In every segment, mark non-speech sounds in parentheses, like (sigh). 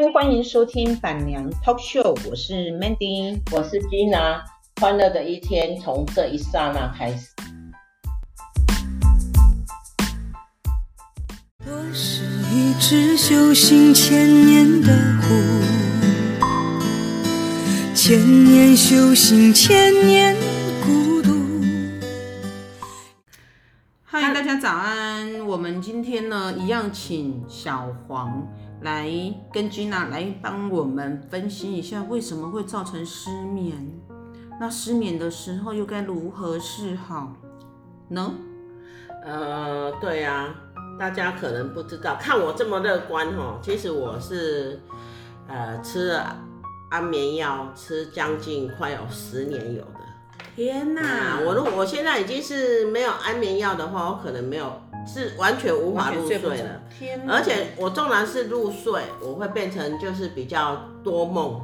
嗨，欢迎收听板娘 Talk Show，我是 Mandy，我是 Gina，欢乐的一天从这一刹那开始。我是一只修行千年的狐，千年修行千年孤独。嗨，大家早安，我们今天呢一样请小黄。来跟 Gina 来帮我们分析一下为什么会造成失眠，那失眠的时候又该如何是好呢？呃，对啊，大家可能不知道，看我这么乐观哦，其实我是呃吃了安眠药，吃将近快有十年有的。天哪！我如果我现在已经是没有安眠药的话，我可能没有。是完全无法入睡了，天，而且我纵然是入睡，我会变成就是比较多梦。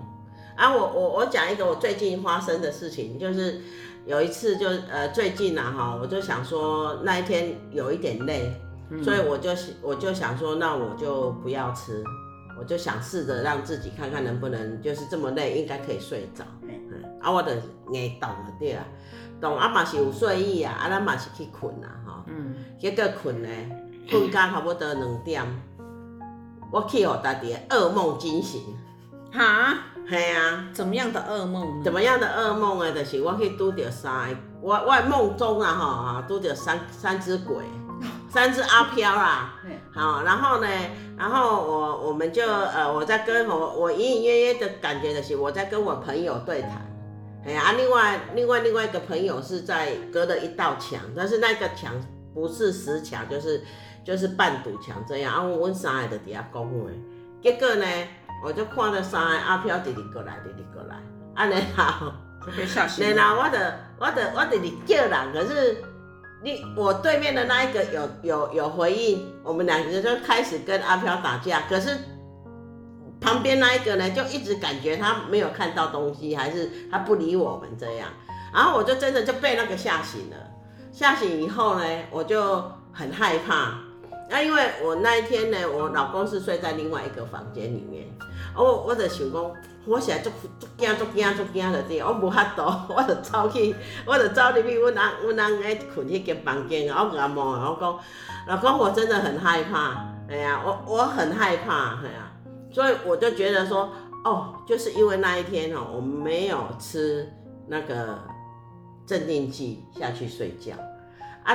啊，我我我讲一个我最近发生的事情，就是有一次就呃最近啊哈，我就想说那一天有一点累，嗯、所以我就我就想说那我就不要吃，我就想试着让自己看看能不能就是这么累应该可以睡着。嗯，啊我的眼动了对啊，动啊嘛是有睡意啊，啊咱嘛是去困啊哈。嗯。结果困呢，困到差不多两点，我去互大家噩梦惊醒。哈？嘿啊。怎么样的噩梦？怎么样的噩梦呢？就是我去拄着三，我我梦中啊哈啊拄着三三只鬼，(laughs) 三只阿飘啦。好，然后呢，然后我我们就呃我在跟我我隐隐约约的感觉的是我在跟我朋友对谈。哎呀，另外另外另外一个朋友是在隔了一道墙，但是那个墙。不是石墙，就是就是半堵墙这样。啊，我三个就底下讲话，结果呢，我就看到三个阿飘直直过来，直直过来。啊，然后，然后我的我的我就直叫人，可是你我对面的那一个有有有回应，我们两个就开始跟阿飘打架。可是旁边那一个呢，就一直感觉他没有看到东西，还是他不理我们这样。然后我就真的就被那个吓醒了。吓醒以后呢，我就很害怕。那、因为我那一天呢，我老公是睡在另外一个房间里面。我我就想讲，我现在足足惊足惊足惊的啲，我无法度，我就走去，我就走入去阮阿阮阿个困迄间房间，我跟他问，我讲，老公，我真的很害怕。哎呀，我我很害怕，哎呀，所以我就觉得说，哦，就是因为那一天哦，我没有吃那个。镇定剂下去睡觉啊，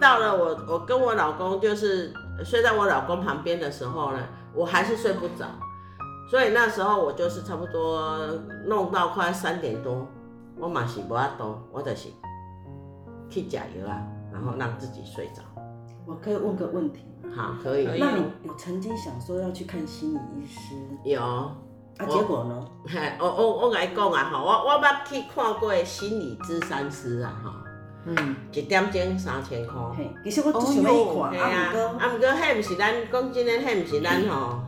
到了我我跟我老公就是睡在我老公旁边的时候呢，我还是睡不着，所以那时候我就是差不多弄到快三点多，我嘛是无法多，我就是去加油啊，然后让自己睡着。我可以问个问题吗？好，可以。那你有曾经想说要去看心理医师？有。啊，结果呢？嘿，我我我甲你讲啊，吼，我我捌去看过心理咨商师啊，吼，嗯，一点钟三千块。嘿，其实我最想要看，啊，啊，毋过迄毋是咱讲真诶，迄毋是咱吼，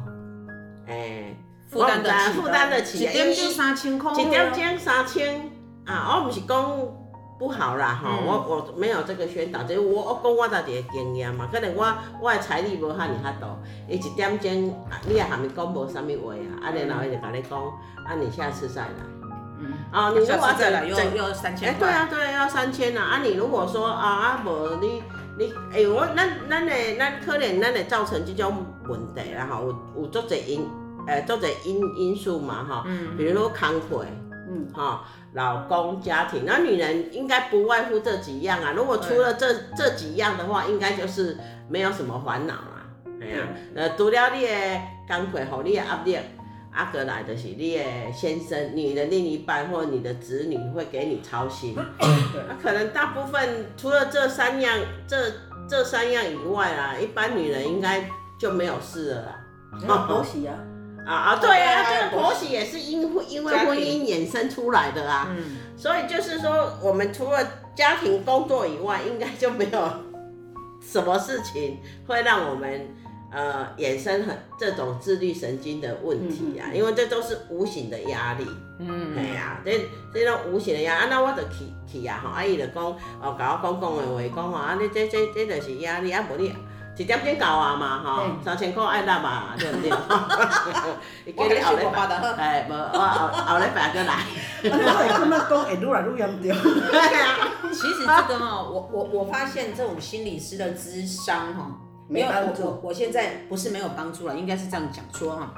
诶，负担得起，负担得起，一点钟三千块，一点钟三千，啊，我毋是讲。不好啦，吼、嗯，我我没有这个宣导，就是我我讲我家己的经验嘛，可能我我的财力无遐尔遐大，伊一点钟，你也还没讲无啥物话啊，啊，然后伊就甲你讲，啊，你下次再来，嗯，啊，你如果再来又又三千，哎，对啊对啊，要三千啊，啊，你如果说啊啊无你你，哎、欸，我咱咱的咱可能咱会造成这种问题啦，吼，有有足侪因，呃，足侪因因素嘛，吼，嗯，比如说康亏。嗯，哈，老公、家庭，那女人应该不外乎这几样啊。如果除了这这几样的话，应该就是没有什么烦恼啊。哎呀，呃，除了你的工课和你的压力，阿过来就是你的先生、你的另一半或你的子女会给你操心。那，可能大部分除了这三样，这这三样以外啊，一般女人应该就没有事了啦。恭喜啊！啊啊，对啊，这个婆媳也是因因为婚姻衍生出来的啊，嗯，所以就是说，我们除了家庭工作以外，应该就没有什么事情会让我们呃衍生很这种自律神经的问题啊，因为这都是无形的压力，嗯，哎呀，这这种无形的压力，啊，那我就去去啊，哈，阿姨就讲，哦，跟我讲讲的话，讲啊，你这这这就是压力，啊，无你。一点钟到啊嘛，吼，三千块爱纳嘛，(laughs) 对不对？伊 (laughs) 叫你后礼拜，哎，无我后后礼拜再来。(laughs) 我会这么讲，会愈来愈严重。其实这个哈，我我我发现这种心理师的智商哈，没有帮助。我现在不是没有帮助了，应该是这样讲说哈，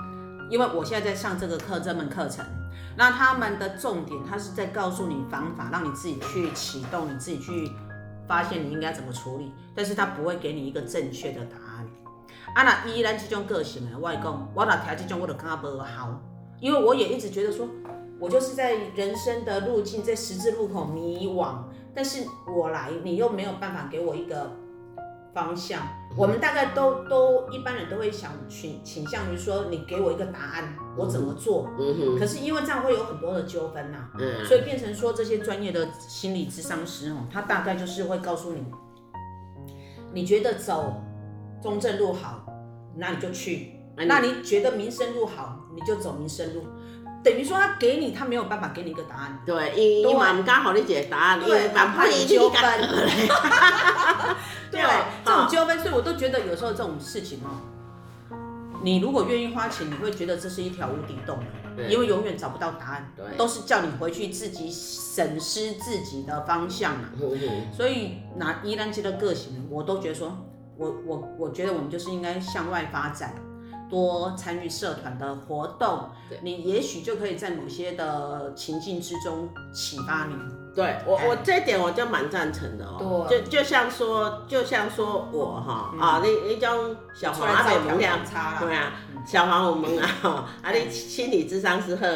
因为我现在在上这个课这门课程，那他们的重点，他是在告诉你方法，让你自己去启动，你自己去。发现你应该怎么处理，但是他不会给你一个正确的答案。啊，那依然这种个性的，我来讲，我那条这种我就感觉不好，因为我也一直觉得说，我就是在人生的路径，在十字路口迷惘，但是我来，你又没有办法给我一个。方向，我们大概都都一般人都会想倾倾向于说，你给我一个答案，我怎么做？嗯哼。可是因为这样会有很多的纠纷呐，嗯，所以变成说这些专业的心理咨商师哦，他大概就是会告诉你，你觉得走中正路好，那你就去；那你觉得民生路好，你就走民生路。等于说他给你，他没有办法给你一个答案。对，因因为刚好你解答案，因为蛮怕你纠纷。(laughs) 对，这种纠纷，所以我都觉得有时候这种事情哦，你如果愿意花钱，你会觉得这是一条无底洞，因为永远找不到答案，都是叫你回去自己审视自己的方向嘛。所以拿依兰籍的个性，我都觉得说，我我我觉得我们就是应该向外发展。多参与社团的活动，你也许就可以在某些的情境之中启发你。对我，我这点我就蛮赞成的哦。对，就就像说，就像说我哈啊，你你种小黄阿伯门呀，对啊，小黄我们啊，啊你心理智商是好。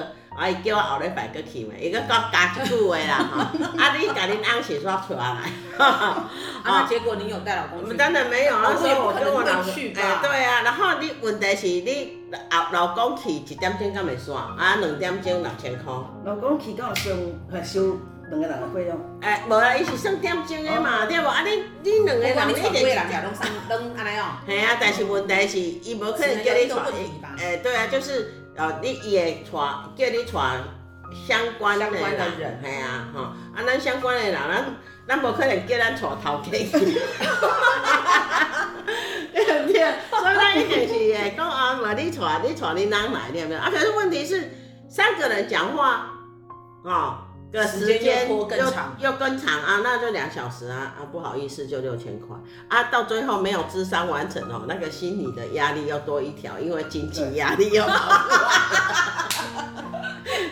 啊！伊叫我后礼拜过去嘛，伊搁讲加一句话啦吼。啊，你甲恁翁是煞出来？(laughs) 啊，那结果你有带老公去？当然没有，那时候我跟我老公去。哎，对啊。然后你问题是你老老公去一点钟敢袂煞？啊，两点钟六千块。老公去敢有算还收两个人的费用？哎，无啊，伊是算点钟的嘛，对无？啊，你你两个人你一定是拢三灯安尼哦。嘿啊，但是问题是伊无可能叫你带。哎，对啊，就是。哦，你也带叫你带相关的人，系啊，吼，啊，咱相关的人，咱咱无可能叫咱带头家去，对不对？所以咱一定是诶，讲啊，无你带，你带你哪来，对不对？啊，可是问题是三个人讲话，哦。个时间又更长，又更长啊，那就两小时啊啊，不好意思，就六千块啊，到最后没有智商完成哦，那个心理的压力又多一条，因为经济压力又好。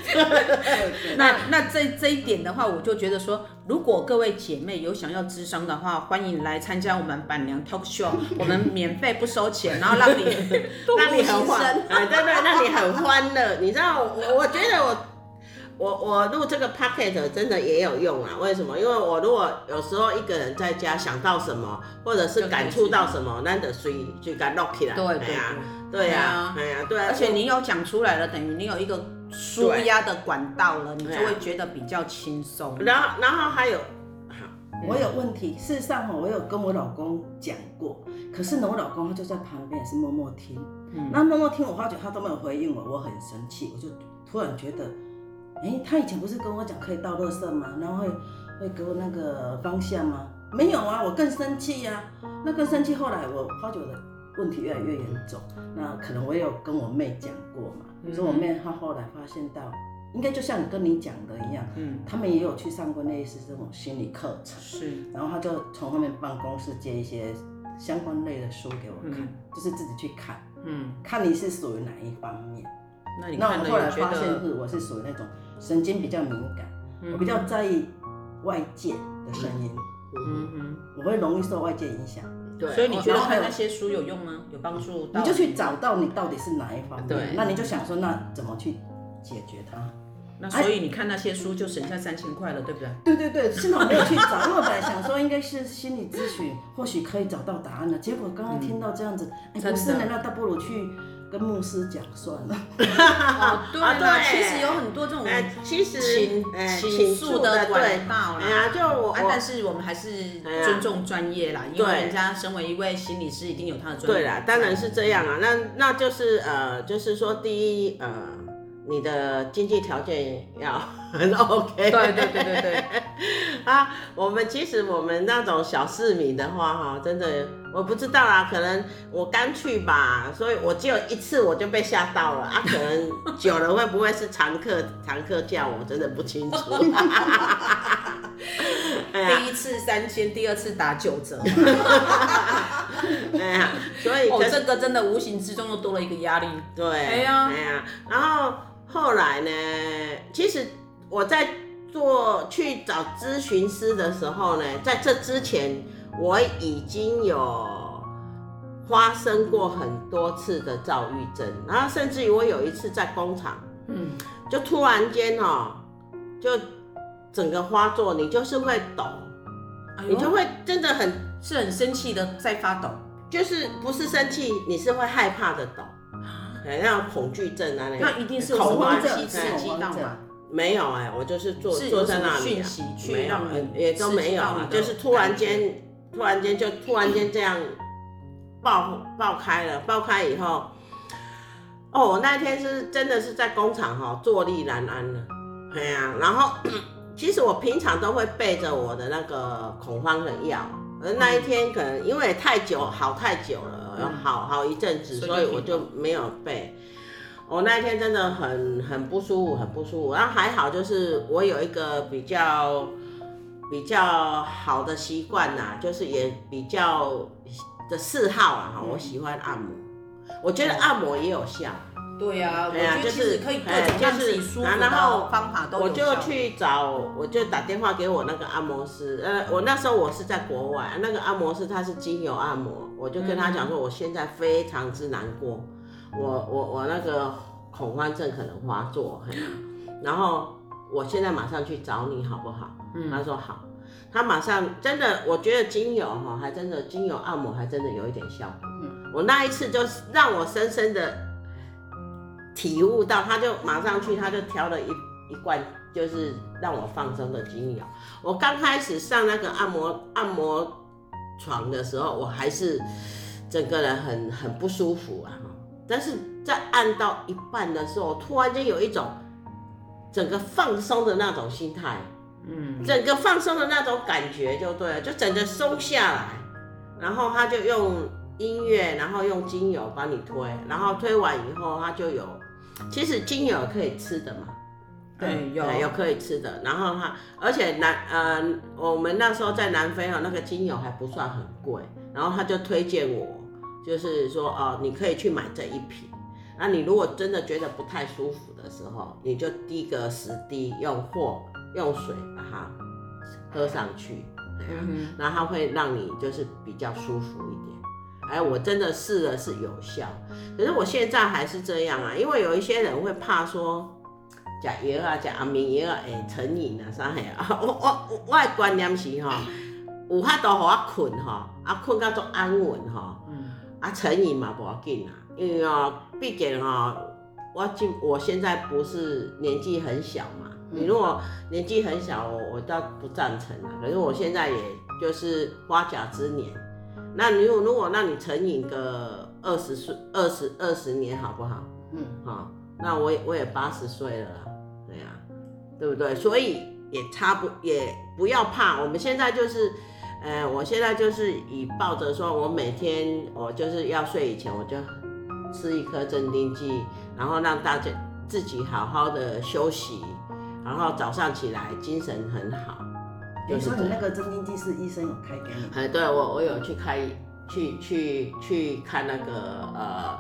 (laughs) 那那这这一点的话，我就觉得说，如果各位姐妹有想要咨商的话，欢迎来参加我们板娘 talk show，我们免费不收钱，然后让你 (laughs) 让你很欢，哎对对，让你很欢乐，你知道我我觉得我。我我录这个 podcast 真的也有用啊？为什么？因为我如果有时候一个人在家想到什么，或者是感触到什么，那得随意就给录起来。对对呀，对呀，对呀，对。而且你有讲出来了，等于你有一个舒压的管道了，你就会觉得比较轻松。然后，然后还有，我有问题。事实上，我有跟我老公讲过，可是呢，我老公他就在旁边也是默默听。嗯。那默默听，我发觉他都没有回应我，我很生气，我就突然觉得。哎，他以前不是跟我讲可以倒垃圾吗？然后会会给我那个方向吗？没有啊，我更生气呀、啊。那更生气，后来我发觉我的问题越来越严重。那可能我也有跟我妹讲过嘛，嗯、所以我妹她后来发现到，应该就像跟你讲的一样，嗯，他们也有去上过类似这种心理课程，是。然后他就从后面办公室借一些相关类的书给我看，嗯、就是自己去看，嗯，看你是属于哪一方面。那你那我后来发现是我是属于那种。神经比较敏感，嗯、我比较在意外界的声音，嗯哼，我会容易受外界影响。对，所以你觉得看那些书有用吗？有帮助？你就去找到你到底是哪一方面，对那你就想说，那怎么去解决它？那所以你看那些书就省下三千块了，对不对？对对对，幸好没有去找，因为我本来想说应该是心理咨询，或许可以找到答案的。结果刚刚听到这样子，哎、嗯，不是，那倒不如去。跟牧师讲算了。哦，对对，其实有很多这种其实请请诉的管道啦。哎呀，就我，但是我们还是尊重专业啦，因为人家身为一位心理师，一定有他的专业。对啦，当然是这样啊。那那就是呃，就是说，第一呃，你的经济条件要很 OK。对对对对对。啊，(laughs) 我们其实我们那种小市民的话，哈，真的我不知道啦，可能我刚去吧，所以我只有一次我就被吓到了啊，可能久了会不会是常客？(laughs) 常客叫我真的不清楚。(laughs) 第一次三千，第二次打九折。哎呀，所以哦，这个真的无形之中又多了一个压力。对，哎呀，哎呀，然后后来呢，其实我在做去找咨询师的时候呢，在这之前我已经有发生过很多次的躁郁症，然后甚至于我有一次在工厂，嗯，就突然间哦，就。整个发作，你就是会抖，哎、你就会真的很是很生气的在发抖，就是不是生气，你是会害怕的抖，哎，那种恐惧症啊，那那一定是恐慌症，刺激到嘛？没有哎，我就是坐坐在那里、啊，没有，也都没有，就是突然间，突然间就突然间这样爆爆开了，爆开以后，哦，我那一天是真的是在工厂哈坐立难安了，哎呀，然后。(coughs) 其实我平常都会备着我的那个恐慌的药，而那一天可能因为太久好太久了，要好好一阵子，所以我就没有备。我那一天真的很很不舒服，很不舒服。然后还好，就是我有一个比较比较好的习惯呐，就是也比较的嗜好啊，哈，我喜欢按摩，我觉得按摩也有效。对呀、啊，对呀、啊，就是可以各种让自己舒服的方法都有。我就去找，我就打电话给我那个按摩师。呃，我那时候我是在国外，那个按摩师他是精油按摩，我就跟他讲说，我现在非常之难过，我我我那个恐慌症可能发作，然后我现在马上去找你好不好？嗯，他说好，他马上真的，我觉得精油哈，还真的精油按摩还真的有一点效果。嗯，我那一次就是让我深深的。体悟到，他就马上去，他就挑了一一罐，就是让我放松的精油。我刚开始上那个按摩按摩床的时候，我还是整个人很很不舒服啊。但是在按到一半的时候，突然间有一种整个放松的那种心态，嗯，整个放松的那种感觉就对了，就整个松下来。然后他就用音乐，然后用精油帮你推，然后推完以后，他就有。其实精油可以吃的嘛，对，有有可以吃的。然后它，而且南呃，我们那时候在南非哈，那个精油还不算很贵。然后他就推荐我，就是说哦，你可以去买这一瓶。那你如果真的觉得不太舒服的时候，你就滴个十滴，用或用水把它喝上去，嗯，然后它会让你就是比较舒服一点。哎，我真的试了是有效，可是我现在还是这样啊，因为有一些人会怕说，食药啊，食安眠药啊，会成瘾啊，啥嘿啊，我我我的观念是哈，有法度互我困哈，啊困到足安稳哈，啊成瘾嘛不要紧啊，因为哦，毕竟哈，我今我现在不是年纪很小嘛，你如果年纪很小，我我倒不赞成啊，可是我现在也就是花甲之年。那你如果让你成瘾个二十岁、二十二十年，好不好？嗯，好，那我也我也八十岁了，对呀、啊，对不对？所以也差不也不要怕。我们现在就是，呃，我现在就是以抱着说，我每天我就是要睡以前，我就吃一颗镇定剂，然后让大家自己好好的休息，然后早上起来精神很好。你说你那个镇定剂是医生有开给你？哎，对我我有去开，去去去看那个呃，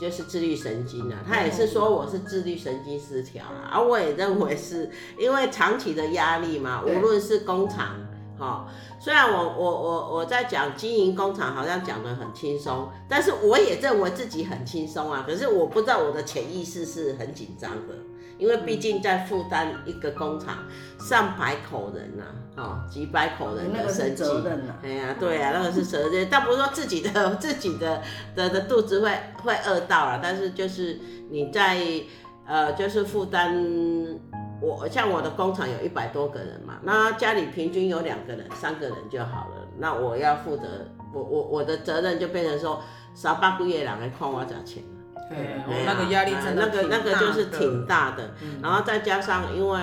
就是自律神经啊，他也是说我是自律神经失调啊，而我也认为是因为长期的压力嘛，无论是工厂哈，虽然我我我我在讲经营工厂好像讲得很轻松，但是我也认为自己很轻松啊，可是我不知道我的潜意识是很紧张的。因为毕竟在负担一个工厂上百口人呐、啊，哦，几百口人的生计，哎呀、啊，对啊，那个是责任，但不是说自己的自己的的的肚子会会饿到了，但是就是你在呃，就是负担我像我的工厂有一百多个人嘛，那家里平均有两个人、三个人就好了，那我要负责，我我我的责任就变成说三百个月人来看我赚钱。对，那个压力真的那个那个就是挺大的，嗯、然后再加上因为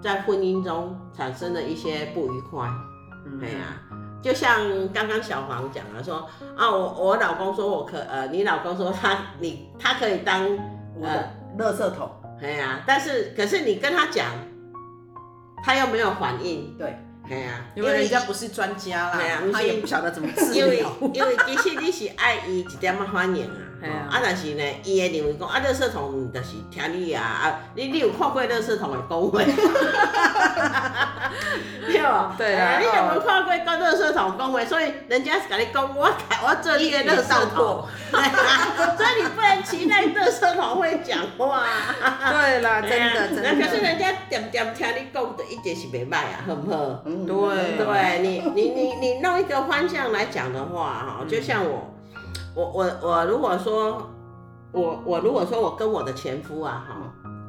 在婚姻中产生了一些不愉快。嗯，对呀，就像刚刚小黄讲了说啊，我我老公说我可呃，你老公说他你他可以当呃垃圾桶。哎呀，但是可是你跟他讲，他又没有反应。对。哎呀，因为人家不是专家啦，他也不晓得怎么治疗。因 (laughs) 为因为其实你是爱伊一点么反应啊，啊但是呢，伊会认为讲啊，垃圾桶就是听你啊，啊，你你有看过垃圾桶的讲话？(laughs) 对吧？对啊，你有没有看过个垃圾桶讲话？所以人家是跟你讲，我我做你的垃圾桶，(laughs) 所以你不能期待垃圾桶会讲话。对啦，真的真的。可是人家点点听你讲的，一点是袂歹啊，好不好？对，对你，你你你弄一个方向来讲的话，哈，就像我，我我我如果说，我我如果说我跟我的前夫啊，哈，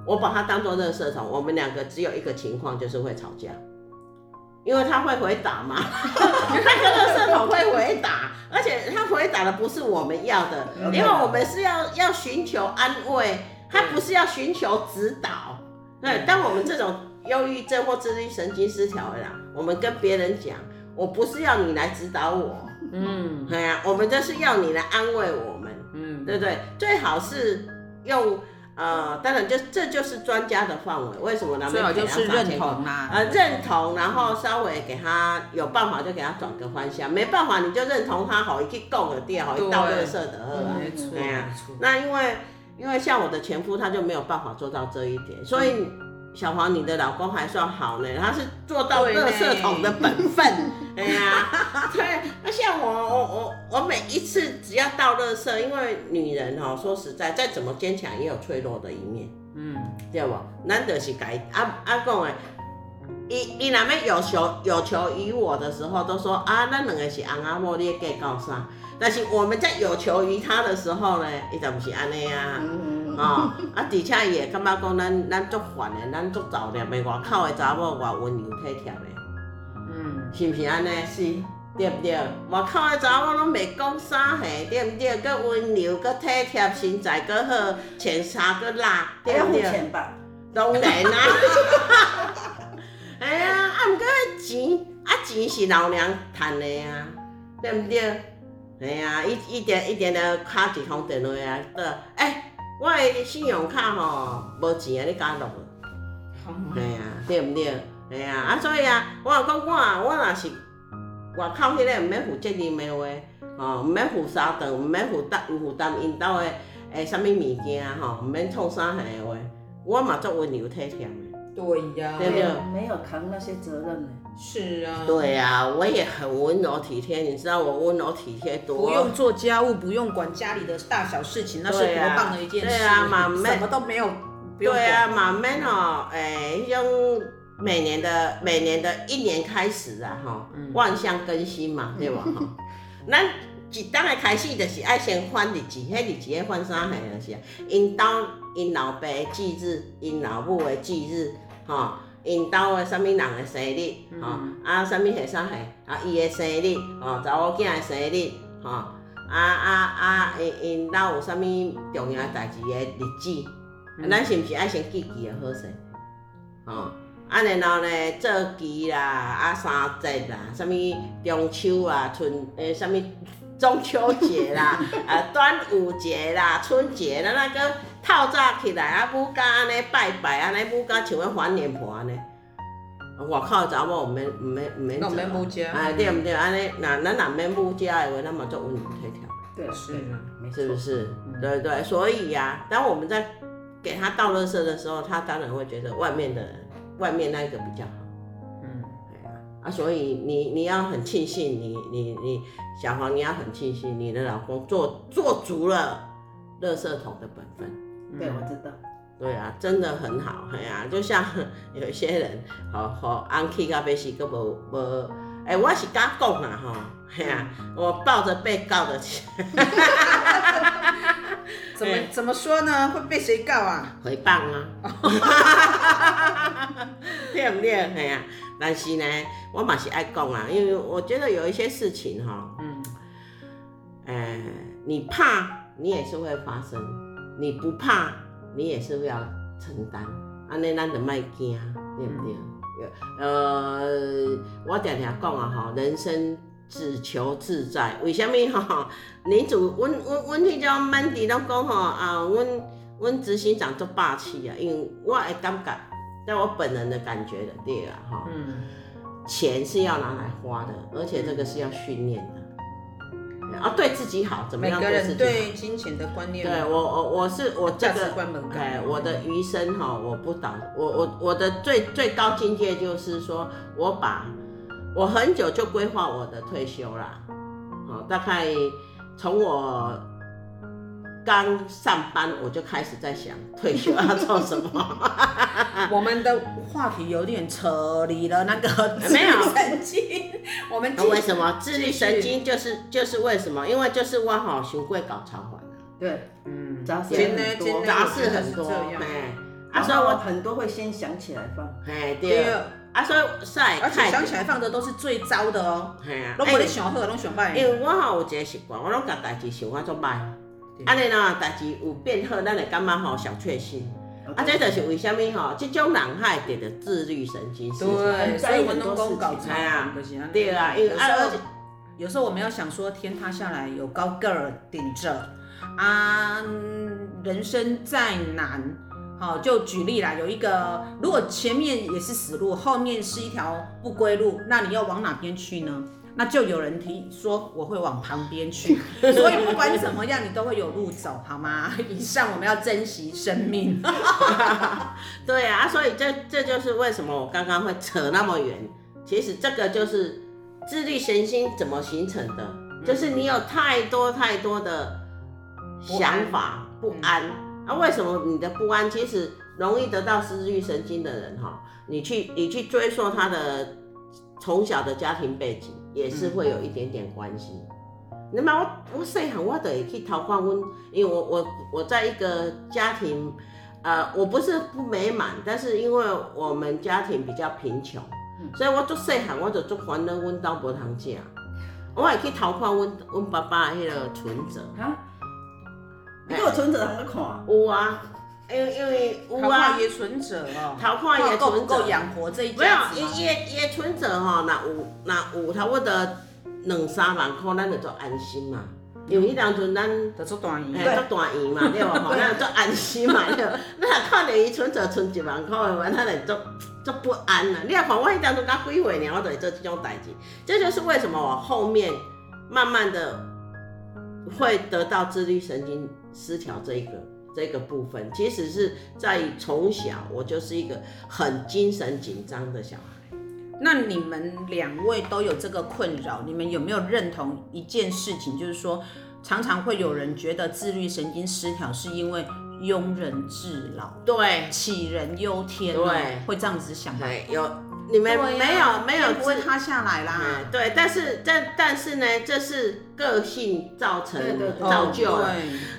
我把他当做热色桶，我们两个只有一个情况就是会吵架，因为他会回答嘛，(laughs) 那个热色桶会回答，而且他回答的不是我们要的，因为我们是要要寻求安慰，他不是要寻求指导，对，当我们这种。忧郁症或自律神经失调了啦，我们跟别人讲，我不是要你来指导我，嗯，对呀，我们就是要你来安慰我们，嗯，对不对？最好是用呃，当然就这就是专家的范围，为什么呢？最好就是认同啊，呃，认同，然后稍微给他有办法就给他转个方向，没办法你就认同他，好一去供了掉，好一倒垃圾的，没错，对呀。那因为因为像我的前夫他就没有办法做到这一点，所以。小黄，你的老公还算好呢，他是做到垃圾桶的本分。(laughs) 哎呀，对，那像我，我我我每一次只要倒垃圾，因为女人哦，说实在，再怎么坚强也有脆弱的一面，嗯，对不？难得是改阿阿公哎，伊伊那边有求有求于我的时候，都说啊，咱两个是翁阿某，你计较啥？但是我们在有求于他的时候呢，伊就不是安尼啊。哦，啊，而且伊会感觉讲咱咱足烦的，咱足造孽的，外口的查某偌温柔体贴的，嗯，是毋是安尼？是，对毋对？外口的查某拢袂讲啥嘿，对毋对？搁温柔，搁体贴，身材搁好，穿衫搁辣，对毋对？(laughs) 当然啦，(laughs) 哎呀，啊，毋过钱，啊钱是老娘赚的啊，对毋对？哎呀，一一点一点的敲一通电话啊，对，哎。我的信用卡吼无钱啊，你加落了，对啊，对毋对？对啊，啊所以啊，我讲我啊，我若是外口迄个毋免负责任的话，吼毋免负三顿，毋免负担负担因兜的诶啥物物件吼，毋免创啥货的话，我嘛足温柔体贴的。对呀，对不对？没有扛那些责任呢。是啊。对啊，我也很温柔体贴，你知道我温柔体贴多。不用做家务，不用管家里的大小事情，那是多棒的一件事。对啊，妈什么都没有。对啊，嘛免哦，诶，用每年的每年的一年开始啊，哈，万象更新嘛，对吧？哈，(laughs) 咱一当的开始就是爱先换日子，迄日子要换啥嘿？就是因兜因老爸的忌日，因老母的忌日。吼，因兜的啥物人的生日，吼，啊，啥物系啥系，啊，伊的生日，吼，查某囝的生日，吼，啊啊啊，因因兜有啥物重要代志的日子，咱是毋是爱先记记诶好势？吼，啊，然后呢，做期啦，啊，三节啦，啥物中秋啊，春，诶，啥物中秋节啦，(laughs) 啊，端午节啦，春节啦，那个。透早起来啊，母家安尼拜拜，安尼母家像个黄脸婆安尼。外口的查某毋免毋免毋免做。免母家。哎，对毋对？安尼，那咱若免母家的话，那么做温柔体贴。对，是，是不是？对对，所以呀，当我们在给他倒垃圾的时候，他当然会觉得外面的外面那个比较好。嗯，对啊。啊，所以你你要很庆幸，你你你小黄，你要很庆幸你的老公做做足了垃圾桶的本分。对，我知道。对啊，真的很好，哎呀、啊，就像 (laughs) 有一些人，好好安去到要死，都无无，哎，我是敢讲啦，吼，哎呀，我抱着被告的钱，(laughs) 怎么怎么说呢？会被谁告啊？诽谤啊，(laughs) 对不对？哎呀，但是呢，我嘛是爱讲啊，因为我觉得有一些事情哈，嗯，哎，你怕，你也是会发生。你不怕，你也是会要承担，安尼咱就莫惊，对不对？呃，我常常讲啊，哈，人生只求自在。为什么哈？(laughs) 女主，阮阮阮迄种满地拢讲吼啊，阮阮执行长做霸气啊，因为我会感觉，在我本人的感觉的对啊，哈。嗯。钱是要拿来花的，而且这个是要训练的。啊，对自己好，怎么样对自己对金钱的观念，对我我我是我这个，哎，我的余生哈，我不倒，我我我的最最高境界就是说，我把我很久就规划我的退休啦，好，大概从我。刚上班我就开始在想退休 (laughs) 要做什么。(laughs) 我们的话题有点扯离了，那个 (laughs) 自律神经。我们为什么自律神经就是就是为什么？因为就是我好循规蹈常还对，嗯，杂事很多，杂事很多。哎，啊，所以我很多会先想起来放。哎，对。啊，所以晒，而且想起来放的都是最糟的哦。系啊。拢无咧想好，拢想歹。因为我好有一个习惯，我拢甲代志想法做歹。安尼呢，代志有变好，咱会感觉吼小确幸。啊，这就是为什么吼，这种人害得的自律神经失调。对，所以我们都讲搞错啊。对啊，因为啊，而且有时候我们要想说，天塌下来有高个儿顶着啊，人生再难，好，就举例啦，有一个，如果前面也是死路，后面是一条不归路，那你要往哪边去呢？那就有人提说我会往旁边去，(laughs) 所以不管怎么样，你都会有路走，好吗？(laughs) 以上我们要珍惜生命。(laughs) 对啊，所以这这就是为什么我刚刚会扯那么远。其实这个就是自律神经怎么形成的，就是你有太多太多的想法不安，不安啊？为什么你的不安其实容易得到自律神经的人哈？你去你去追溯他的从小的家庭背景。也是会有一点点关系。那么我我细汉我都会去偷看阮，因为我我我在一个家庭，呃，我不是不美满，但是因为我们家庭比较贫穷，所以我做细汉我就做烦恼，阮兜无通食。我会去偷看阮阮爸爸迄个存折。啊？你有存折通去看？有啊，因为因为有啊。投看伊存折哦。投看伊存折。够够养活这一家子吗？伊伊野存折吼，那有那有差不多两三万块，咱就做安心嘛。因为迄当阵咱就做大姨，做大姨嘛，对吧？吼，(laughs) 咱就做安心嘛，对。那看到伊存者存一万块的话，咱就做做不安啦。你若看我迄当阵刚几岁呢，我就会做这种代志。这就是为什么我后面慢慢的会得到自律神经失调这一个。这个部分其实是在于从小我就是一个很精神紧张的小孩。那你们两位都有这个困扰，你们有没有认同一件事情？就是说，常常会有人觉得自律神经失调是因为庸人自扰，对，杞人忧天，对，会这样子想吗？对，有。你们没有、啊、没有不会塌下来啦。嗯、对，但是但但是呢，这是个性造成造就了。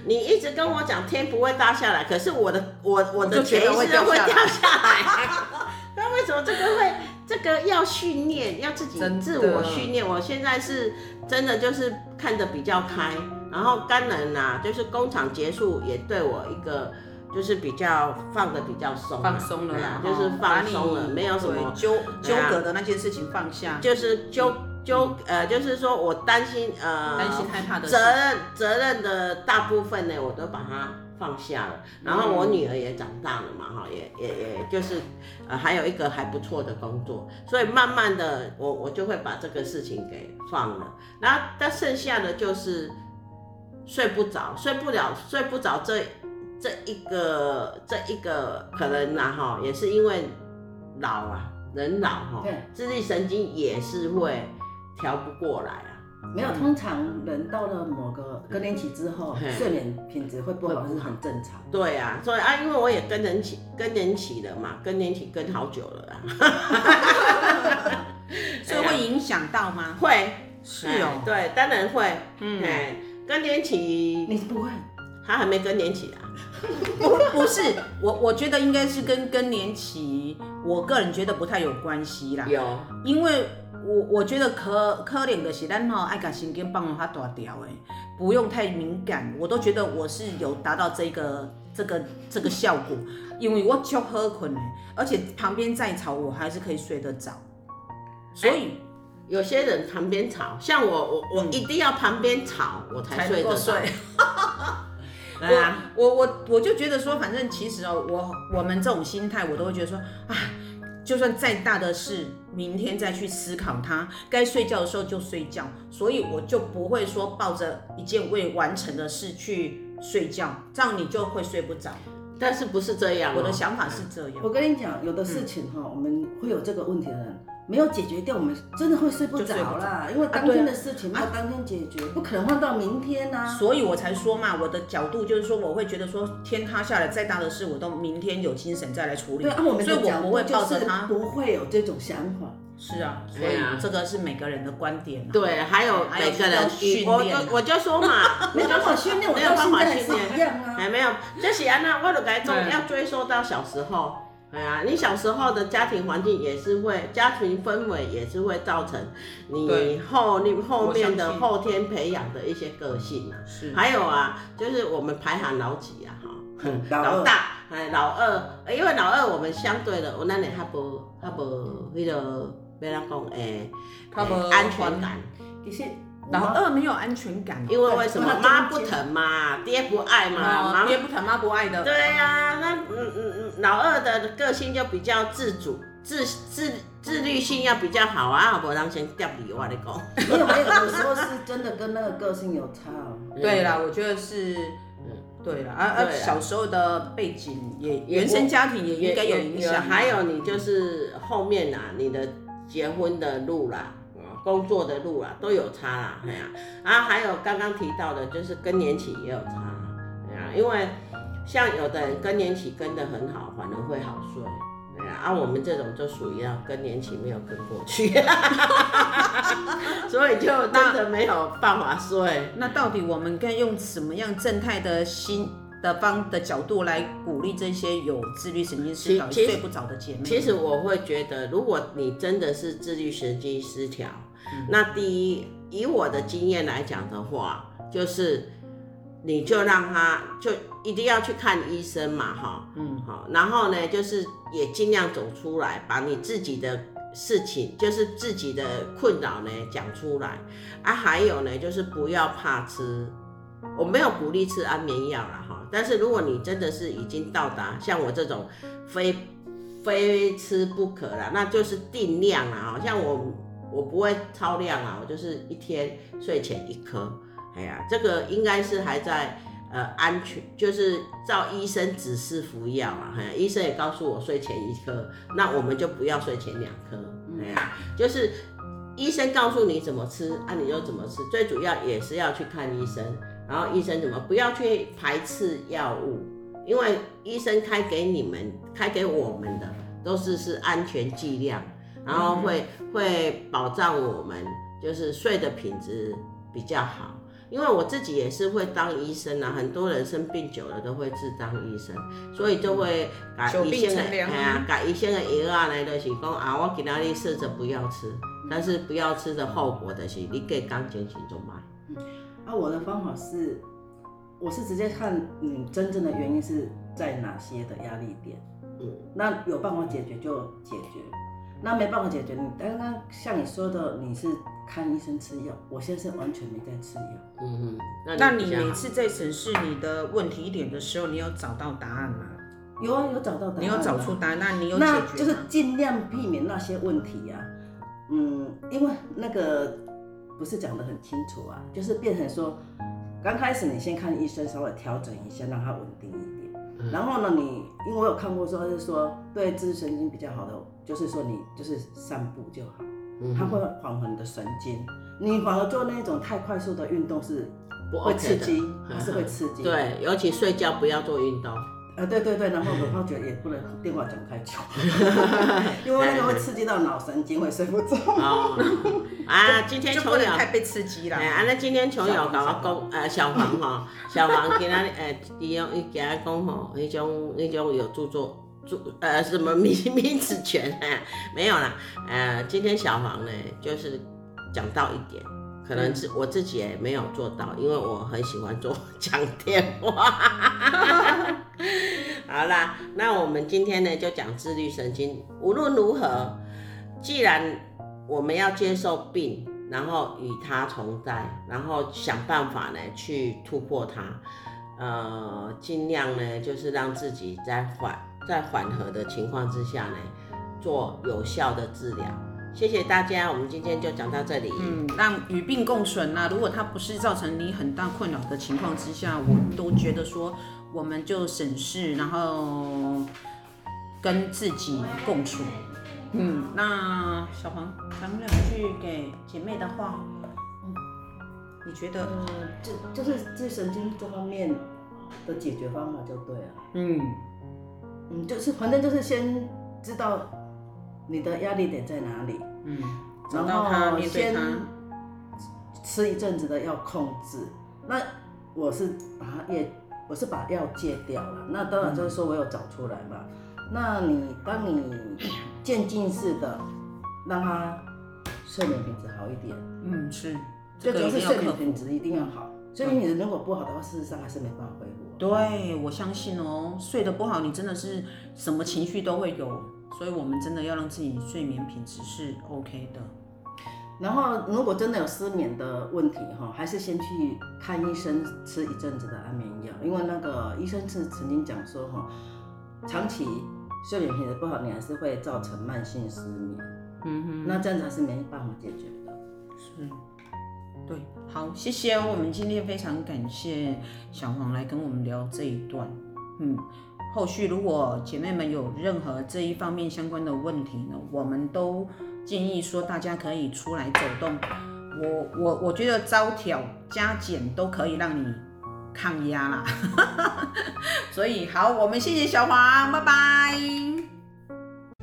你一直跟我讲天不会塌下来，可是我的我我的潜意识会掉下来。(laughs) 那为什么这个会？这个要训练，要自己自我训练。我现在是真的就是看得比较开，然后肝能啊，就是工厂结束也对我一个。就是比较放的比较松，放松了啦，就是放松了，没有什么纠纠葛的那件事情放下，就是纠纠呃，就是说我担心呃，担心害怕的责任责任的大部分呢，我都把它放下了。然后我女儿也长大了嘛，哈，也也也就是呃，还有一个还不错的工作，所以慢慢的我我就会把这个事情给放了。然后但剩下的就是睡不着，睡不了，睡不着这。这一个这一个可能呐哈，也是因为老啊，人老哈，自律神经也是会调不过来啊。没有，通常人到了某个更年期之后，睡眠品质会不好是很正常。对啊，所以啊，因为我也更年期更年期了嘛，更年期更好久了 (laughs) (laughs) 啊。所以会影响到吗？会，是哦，对，当然会。嗯，更年期你不会，他还没更年期啊。(laughs) 不不是，我我觉得应该是跟更年期，我个人觉得不太有关系啦。有，因为我我觉得可可怜的是咱吼爱把神经放得较大条诶。不用太敏感，我都觉得我是有达到这个这个这个效果，因为我就喝困呢，而且旁边再吵我还是可以睡得着，所以。欸有些人旁边吵，像我，我我一定要旁边吵，嗯、我才睡得睡。(laughs) 对啊，我我我就觉得说，反正其实哦，我我们这种心态，我都会觉得说，啊，就算再大的事，明天再去思考它，该睡觉的时候就睡觉，所以我就不会说抱着一件未完成的事去睡觉，这样你就会睡不着。但是不是这样、哦？我的想法是这样。我跟你讲，有的事情哈、嗯，我们会有这个问题的人。没有解决掉，我们真的会睡不着啦。因为当天的事情没有当天解决，啊、不可能换到明天呐、啊。所以我才说嘛，我的角度就是说，我会觉得说，天塌下来再大的事，我都明天有精神再来处理。对啊，我们所以我不会抱着他，不会有这种想法。是啊，所以这个是每个人的观点、啊。对，还有每个人训练、啊。我我就说嘛，(laughs) 没办法训练，没有办法训练。哎，没有，就是安娜，我就该说要追溯到小时候。对啊，你小时候的家庭环境也是会，家庭氛围也是会造成你后你后面的后天培养的一些个性啊。是。还有啊，就是我们排行老几啊？哈，(laughs) 老大，哎，老二，因为老二我们相对的，我那里还不还不那个，别人讲，诶，他不安全感，其实。老二没有安全感，因为为什么？妈不疼嘛，爹不爱嘛，哦、爹不疼，妈不爱的。对呀、啊，那嗯嗯嗯，老二的个性就比较自主、自自自律性要比较好啊，不然先掉笔我的讲。没有没有，有时候是真的跟那个个性有差。对啦，我觉得是，对啦，啊啊，小时候的背景也原生家庭也应该有影响。还有你就是后面啊，你的结婚的路啦。工作的路啦都有差啦，哎呀，啊还有刚刚提到的，就是更年期也有差，哎呀，因为像有的人更年期跟得很好，反而会好睡，哎呀，啊我们这种就属于要更年期没有跟过去，(laughs) 所以就真的没有办法睡。那到底我们该用什么样正态的心的方的角度来鼓励这些有自律神经失调、睡不着的姐妹？其实我会觉得，如果你真的是自律神经失调，那第一，以我的经验来讲的话，就是你就让他就一定要去看医生嘛，哈，嗯，好，然后呢，就是也尽量走出来，把你自己的事情，就是自己的困扰呢讲出来，啊，还有呢，就是不要怕吃，我没有鼓励吃安眠药了哈，但是如果你真的是已经到达像我这种非非吃不可了，那就是定量啊，好像我。我不会超量啊，我就是一天睡前一颗。哎呀，这个应该是还在呃安全，就是照医生指示服药啊。哎呀，医生也告诉我睡前一颗，那我们就不要睡前两颗。哎呀，就是医生告诉你怎么吃，啊你就怎么吃。最主要也是要去看医生，然后医生怎么不要去排斥药物，因为医生开给你们、开给我们的都是是安全剂量。然后会会保障我们就是睡的品质比较好，因为我自己也是会当医生啊，很多人生病久了都会自当医生，所以就会改医生的哎呀，改医生的药啊来的是讲啊，我给他你试着不要吃，但是不要吃的后果的是你给刚进行中嘛。啊，我的方法是，我是直接看你真正的原因是在哪些的压力点，嗯，那有办法解决就解决。那没办法解决。你刚刚像你说的，你是看医生吃药，我现在是完全没在吃药。嗯哼，那你，那你每次在审视你的问题点的时候，你有找到答案吗？有啊，有找到答案。你有找出答案，那你有解决？那就是尽量避免那些问题呀、啊。嗯，因为那个不是讲得很清楚啊，就是变成说，刚开始你先看医生，稍微调整一下，让它稳定一点。然后呢，你因为我有看过说，就是说对自律神经比较好的，就是说你就是散步就好，它会缓和你的神经。你反而做那种太快速的运动是不会刺激，还是会刺激。对，尤其睡觉不要做运动。啊，对对对，然后我发觉也不能电话讲太久，(laughs) 因为那个会刺激到脑神经，会睡不着。哦，(laughs) 啊，今天琼瑶太被刺激了。哎，啊，那今天琼友跟我讲，呃，小黄哈，小黄今天呃，利用伊今日讲吼，那种那种有著作著呃什么名 (laughs) 名词权，没有啦。呃，今天小黄呢，就是讲到一点。可能是我自己也没有做到，因为我很喜欢做 (laughs) 讲电话。(laughs) 好啦，那我们今天呢就讲自律神经。无论如何，既然我们要接受病，然后与它同在，然后想办法呢去突破它，呃，尽量呢就是让自己在缓在缓和的情况之下呢做有效的治疗。谢谢大家，我们今天就讲到这里。嗯，让与病共存啊，如果它不是造成你很大困扰的情况之下，我都觉得说。我们就省事，然后跟自己共处。嗯，那小黄，咱们两句给姐妹的话，嗯，你觉得？嗯，就就是自神经这方面的解决方法就对了。嗯嗯，就是反正就是先知道你的压力点在哪里。嗯，然后先吃一阵子的药控制。那我是把它也。我是把药戒掉了，那当然就是说我有找出来嘛。嗯、那你当你渐进式的让他睡眠品质好一点，嗯，是，最主要是睡眠品质一定要好。睡眠品质如果不好的话，事实上还是没办法恢复。对，我相信哦，睡得不好，你真的是什么情绪都会有，所以我们真的要让自己睡眠品质是 OK 的。然后，如果真的有失眠的问题，哈，还是先去看医生，吃一阵子的安眠药，因为那个医生是曾经讲说，哈，长期睡眠品质不好，你还是会造成慢性失眠。嗯哼，那这样子还是没办法解决的。是，对，好，谢谢哦。我们今天非常感谢小黄来跟我们聊这一段。嗯，后续如果姐妹们有任何这一方面相关的问题呢，我们都。建议说大家可以出来走动，我我我觉得招挑加减都可以让你抗压啦，(laughs) 所以好，我们谢谢小黄，拜拜。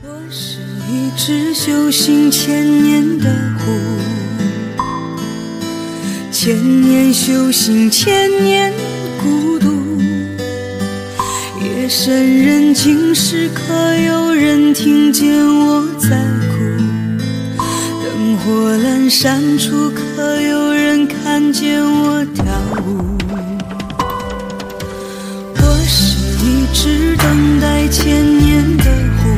我是一只修行千年的狐，千年修行千年孤，夜深人静时，可有人听见我在哭？灯火阑珊处，可有人看见我跳舞？我是一只等待千年的狐，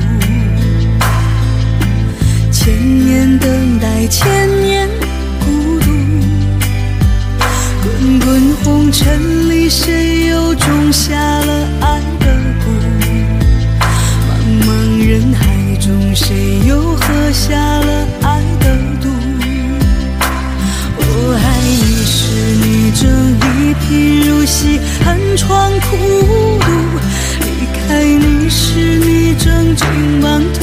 千年等待，千年孤独。滚滚红尘里，谁又种下了爱谁又喝下了爱的毒？我爱你时，你正一？贫如洗，寒窗苦读，离开你时，你正金榜题